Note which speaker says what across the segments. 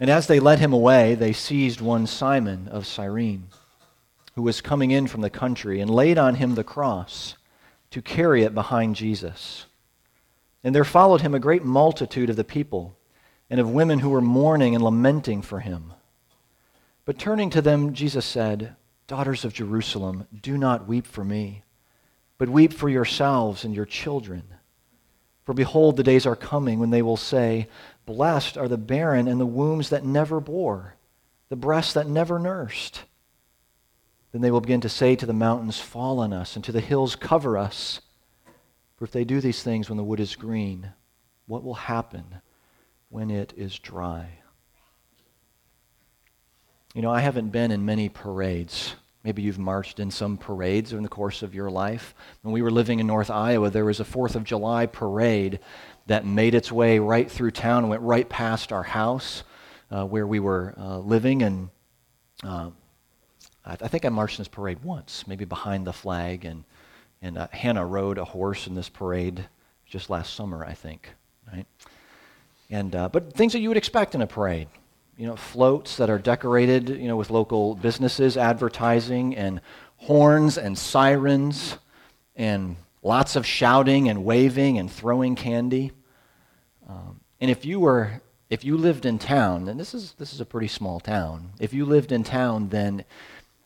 Speaker 1: And as they led him away, they seized one Simon of Cyrene, who was coming in from the country, and laid on him the cross to carry it behind Jesus. And there followed him a great multitude of the people, and of women who were mourning and lamenting for him. But turning to them, Jesus said, Daughters of Jerusalem, do not weep for me, but weep for yourselves and your children. For behold, the days are coming when they will say, Blessed are the barren and the wombs that never bore, the breasts that never nursed. Then they will begin to say to the mountains, Fall on us, and to the hills, Cover us. For if they do these things when the wood is green, what will happen when it is dry? You know, I haven't been in many parades. Maybe you've marched in some parades in the course of your life. When we were living in North Iowa, there was a 4th of July parade that made its way right through town and went right past our house uh, where we were uh, living. And uh, I, I, think I marched in this parade once, maybe behind the flag. And, and uh, Hannah rode a horse in this parade just last summer, I think. Right? And, uh, but things that you would expect in a parade you know, floats that are decorated, you know, with local businesses advertising and horns and sirens and lots of shouting and waving and throwing candy. Um, and if you were if you lived in town, and this is this is a pretty small town, if you lived in town, then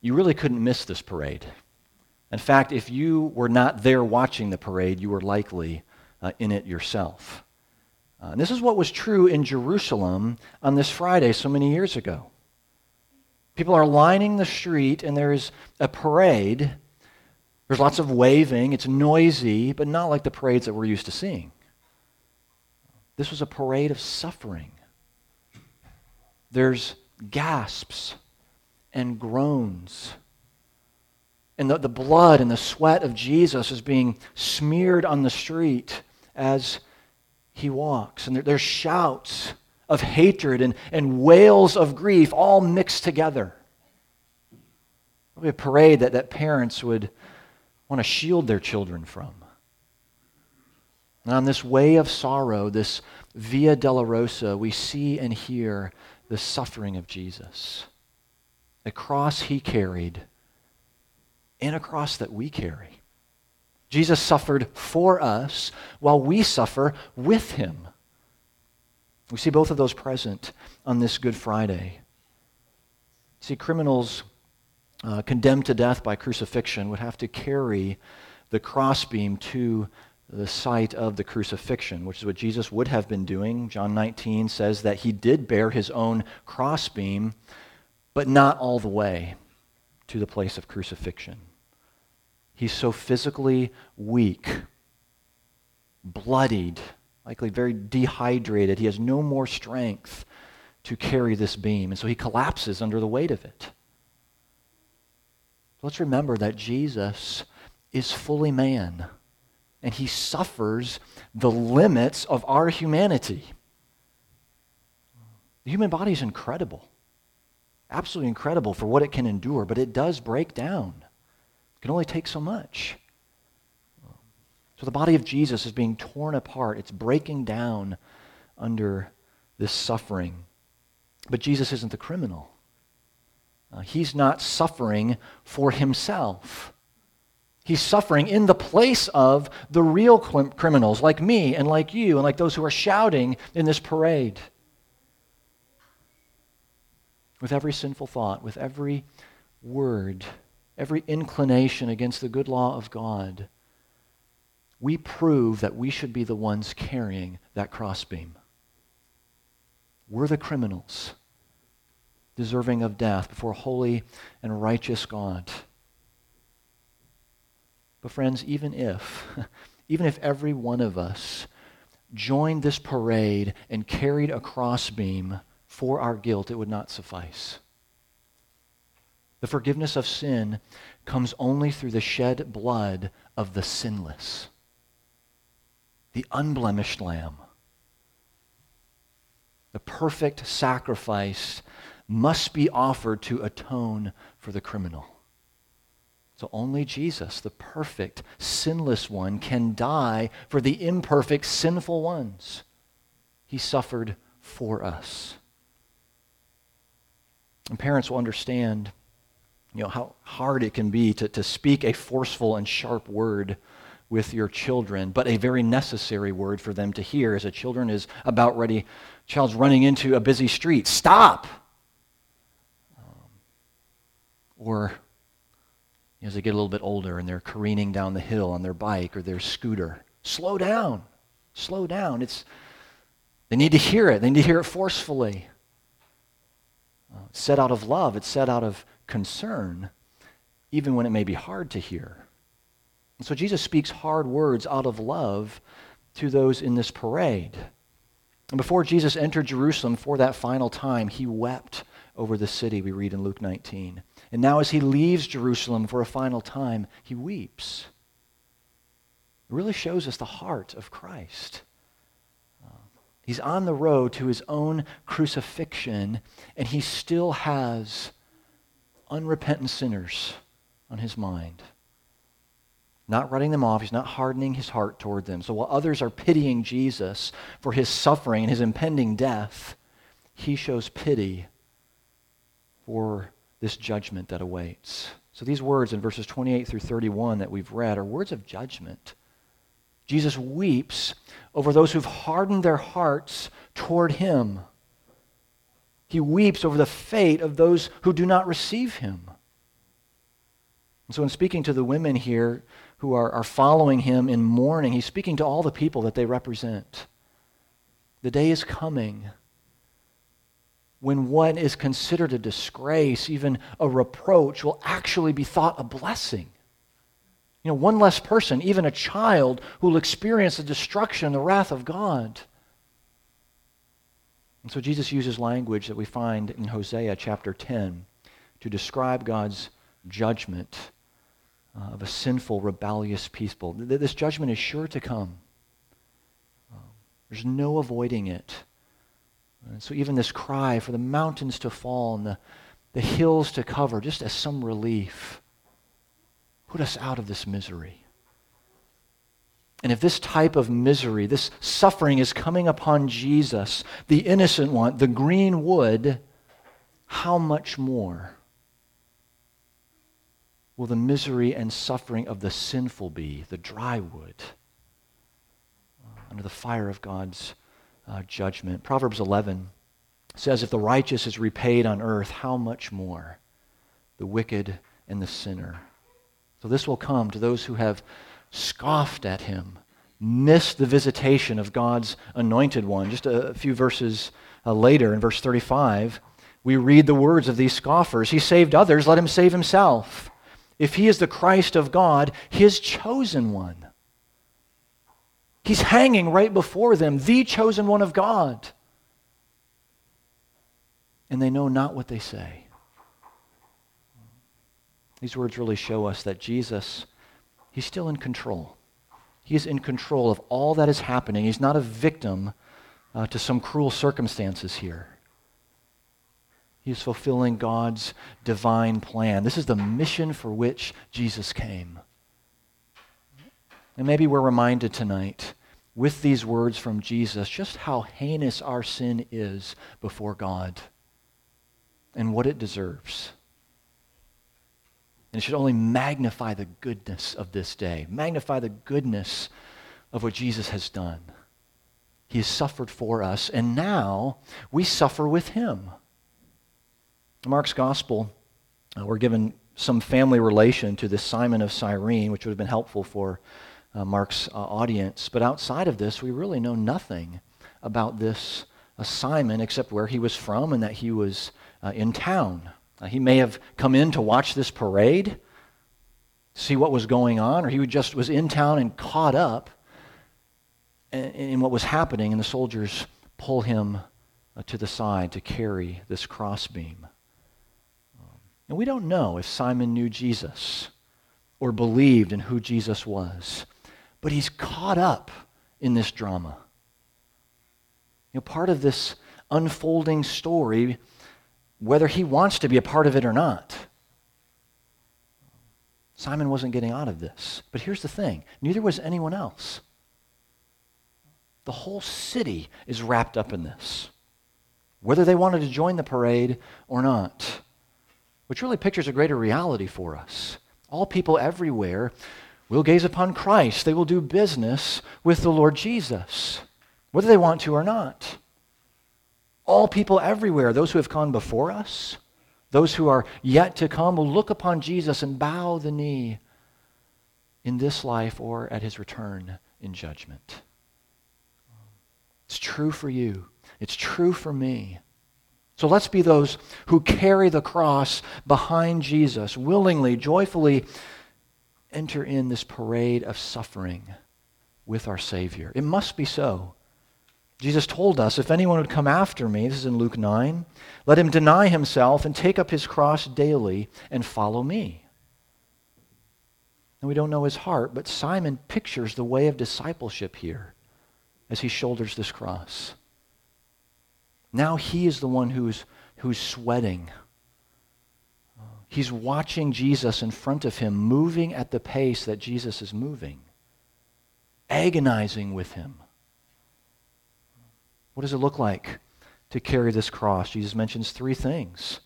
Speaker 1: you really couldn't miss this parade. In fact, if you were not there watching the parade, you were likely uh, in it yourself. Uh, and this is what was true in Jerusalem on this Friday so many years ago. People are lining the street, and there's a parade. There's lots of waving. It's noisy, but not like the parades that we're used to seeing. This was a parade of suffering. There's gasps and groans. And the, the blood and the sweat of Jesus is being smeared on the street as he walks. And there, there's shouts of hatred and, and wails of grief all mixed together. Probably a parade that, that parents would want to shield their children from. And on this way of sorrow, this Via Dolorosa, we see and hear the suffering of Jesus. A cross he carried and a cross that we carry. Jesus suffered for us while we suffer with him. We see both of those present on this Good Friday. See, criminals uh, condemned to death by crucifixion would have to carry the crossbeam to the site of the crucifixion, which is what Jesus would have been doing. John 19 says that he did bear his own crossbeam, but not all the way to the place of crucifixion. He's so physically weak, bloodied, likely very dehydrated. He has no more strength to carry this beam, and so he collapses under the weight of it. Let's remember that Jesus is fully man, and he suffers the limits of our humanity. The human body is incredible, absolutely incredible for what it can endure, but it does break down It can only take so much. So the body of Jesus is being torn apart, it's breaking down under this suffering. But Jesus isn't the criminal. Uh, he's not suffering for himself. He's suffering in the place of the real criminals like me and like you and like those who are shouting in this parade. With every sinful thought, with every word every inclination against the good law of God, we prove that we should be the ones carrying that crossbeam. We're the criminals deserving of death before holy and righteous God. But friends, even if, even if every one of us joined this parade and carried a crossbeam for our guilt, it would not suffice. The forgiveness of sin comes only through the shed blood of the sinless, the unblemished lamb. The perfect sacrifice must be offered to atone for the criminal. So only Jesus, the perfect, sinless one, can die for the imperfect, sinful ones. He suffered for us. And parents will understand you know, how hard it can be to, to speak a forceful and sharp word with your children, but a very necessary word for them to hear as a children is about ready, child's running into a busy street. Stop! Um, or as they get a little bit older and they're careening down the hill on their bike or their scooter, slow down. Slow down. It's, they need to hear it. They need to hear it forcefully. Uh, it's said out of love. It's said out of concern, even when it may be hard to hear. And so Jesus speaks hard words out of love to those in this parade. And before Jesus entered Jerusalem for that final time, he wept over the city, we read in Luke 19. And now, as he leaves Jerusalem for a final time, he weeps. It really shows us the heart of Christ. Uh, he's on the road to his own crucifixion, and he still has unrepentant sinners on his mind. Not writing them off, he's not hardening his heart toward them. So while others are pitying Jesus for his suffering and his impending death, he shows pity for this judgment that awaits. So these words in verses 28 through 31 that we've read are words of judgment. Jesus weeps over those who've hardened their hearts toward him. He weeps over the fate of those who do not receive him. And so, in speaking to the women here who are, are following him in mourning, he's speaking to all the people that they represent. The day is coming when what is considered a disgrace, even a reproach, will actually be thought a blessing. You know, one less person, even a child, who will experience the destruction, the wrath of God. And so Jesus uses language that we find in Hosea chapter 10 to describe God's judgment uh, of a sinful, rebellious people. This judgment is sure to come. Uh, there's no avoiding it. And so even this cry for the mountains to fall and the, the hills to cover, just as some relief, put us out of this misery. And if this type of misery, this suffering is coming upon Jesus, the innocent one, the green wood, how much more will the misery and suffering of the sinful be, the dry wood, under the fire of God's uh, judgment? Proverbs 11 says, If the righteous is repaid on earth, how much more the wicked and the sinner? So this will come to those who have scoffed at him, missed the visitation of God's anointed one. Just a few verses uh, later, in verse 35, we read the words of these scoffers He saved others, let him save himself. If he is the Christ of God, his chosen one. He's hanging right before them, the chosen one of God. And they know not what they say. These words really show us that Jesus, he's still in control. He is in control of all that is happening. He's not a victim uh, to some cruel circumstances here. He is fulfilling God's divine plan. This is the mission for which Jesus came. And maybe we're reminded tonight with these words from Jesus just how heinous our sin is before God and what it deserves. And it should only magnify the goodness of this day, magnify the goodness of what Jesus has done. He has suffered for us, and now we suffer with him. Mark's gospel, uh, we're given some family relation to this Simon of Cyrene, which would have been helpful for uh, Mark's uh, audience. But outside of this, we really know nothing about this Simon except where he was from and that he was uh, in town. Uh, he may have come in to watch this parade, see what was going on, or he just was in town and caught up in, in what was happening, and the soldiers pull him uh, to the side to carry this crossbeam. And we don't know if Simon knew Jesus or believed in who Jesus was, but he's caught up in this drama. You know, part of this unfolding story whether he wants to be a part of it or not. Simon wasn't getting out of this. But here's the thing neither was anyone else. The whole city is wrapped up in this. whether they wanted to join the parade or not. Which really pictures a greater reality for us. All people everywhere will gaze upon Christ. They will do business with the Lord Jesus, whether they want to or not. All people everywhere, those who have gone before us, those who are yet to come, will look upon Jesus and bow the knee in this life or at his return in judgment. It's true for you. It's true for me. So let's be those who carry the cross behind Jesus, willingly, joyfully enter in this parade of suffering with our Savior. It must be so. Jesus told us, if anyone would come after me, this is in Luke 9, let him deny himself and take up his cross daily and follow me. And we don't know his heart, but Simon pictures the way of discipleship here as he shoulders this cross. Now he is the one who's, who's sweating. He's watching Jesus in front of him, moving at the pace that Jesus is moving, agonizing with him. What does it look like to carry this cross? Jesus mentions three things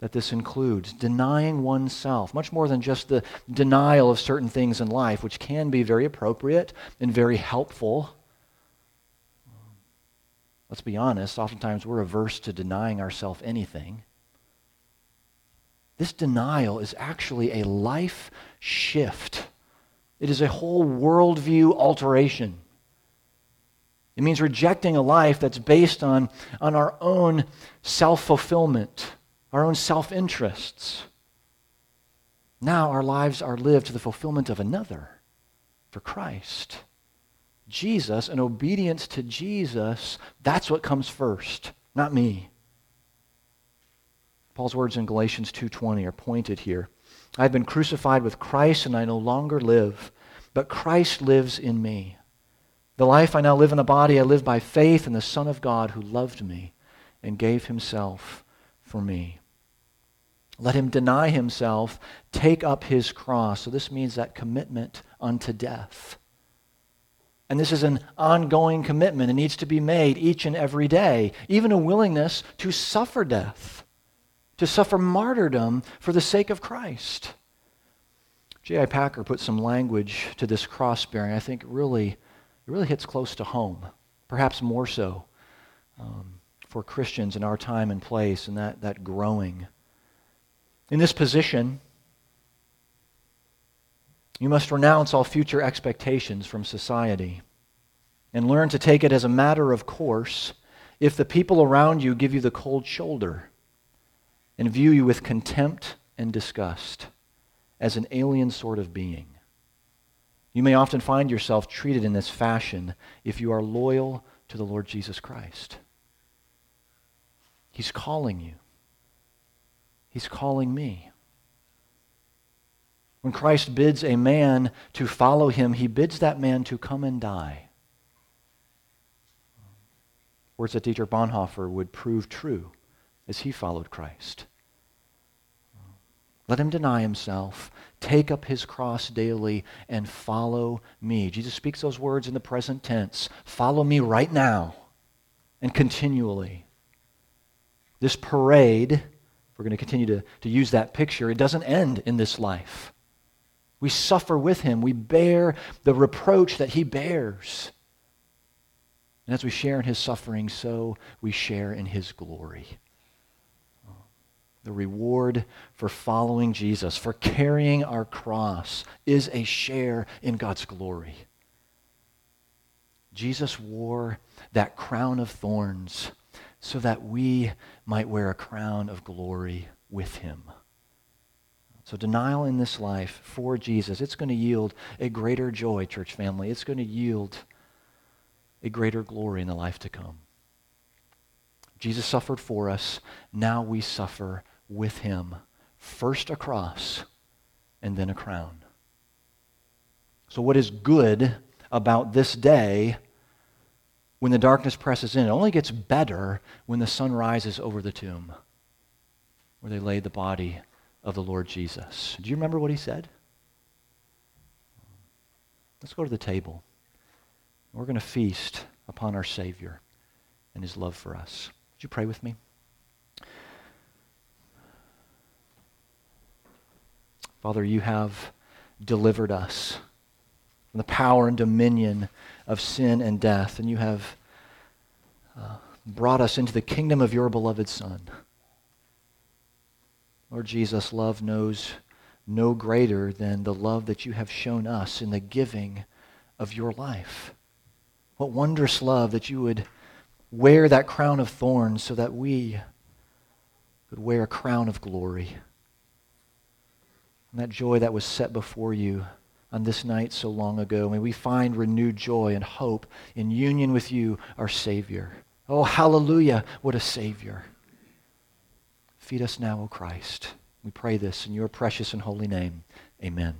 Speaker 1: that this includes denying oneself, much more than just the denial of certain things in life, which can be very appropriate and very helpful. Let's be honest, oftentimes we're averse to denying ourselves anything. This denial is actually a life shift. It is a whole worldview alteration. It means rejecting a life that's based on, on our own self fulfillment, our own self interests. Now our lives are lived to the fulfillment of another for Christ. Jesus and obedience to Jesus, that's what comes first, not me. Paul's words in Galatians 2:20 are pointed here. I've been crucified with Christ and I no longer live, but Christ lives in me. The life I now live in the body, I live by faith in the Son of God who loved me and gave himself for me. Let him deny himself, take up his cross. So this means that commitment unto death. And this is an ongoing commitment. It needs to be made each and every day, even a willingness to suffer death, to suffer martyrdom for the sake of Christ. J.I. Packer put some language to this cross bearing I think really, it really hits close to home, perhaps more so um, for Christians in our time and place and that, that growing. In this position, you must renounce all future expectations from society and learn to take it as a matter of course if the people around you give you the cold shoulder and view you with contempt and disgust as an alien sort of being. You may often find yourself treated in this fashion if you are loyal to the Lord Jesus Christ. He's calling you. He's calling me. When Christ bids a man to follow him, he bids that man to come and die. Words that Dietrich Bonhoeffer would prove true as he followed Christ. Let him deny himself, take up his cross daily, and follow me. Jesus speaks those words in the present tense. Follow me right now and continually. This parade, if we're going to continue to, to use that picture, it doesn't end in this life. We suffer with him. We bear the reproach that he bears. And as we share in his suffering, so we share in his glory. The reward for following Jesus, for carrying our cross, is a share in God's glory. Jesus wore that crown of thorns so that we might wear a crown of glory with him. So, denial in this life for Jesus, it's going to yield a greater joy, church family. It's going to yield a greater glory in the life to come. Jesus suffered for us. Now we suffer with him. First a cross, and then a crown. So, what is good about this day when the darkness presses in? It only gets better when the sun rises over the tomb where they laid the body of the Lord Jesus. Do you remember what he said? Let's go to the table. We're going to feast upon our Savior and his love for us. Would you pray with me? Father, you have delivered us from the power and dominion of sin and death, and you have uh, brought us into the kingdom of your beloved Son. Lord Jesus, love knows no greater than the love that you have shown us in the giving of your life. What wondrous love that you would wear that crown of thorns so that we could wear a crown of glory. And that joy that was set before you on this night so long ago, may we find renewed joy and hope in union with you, our Savior. Oh, hallelujah, what a Savior. Feed us now, O Christ. We pray this in your precious and holy name. Amen.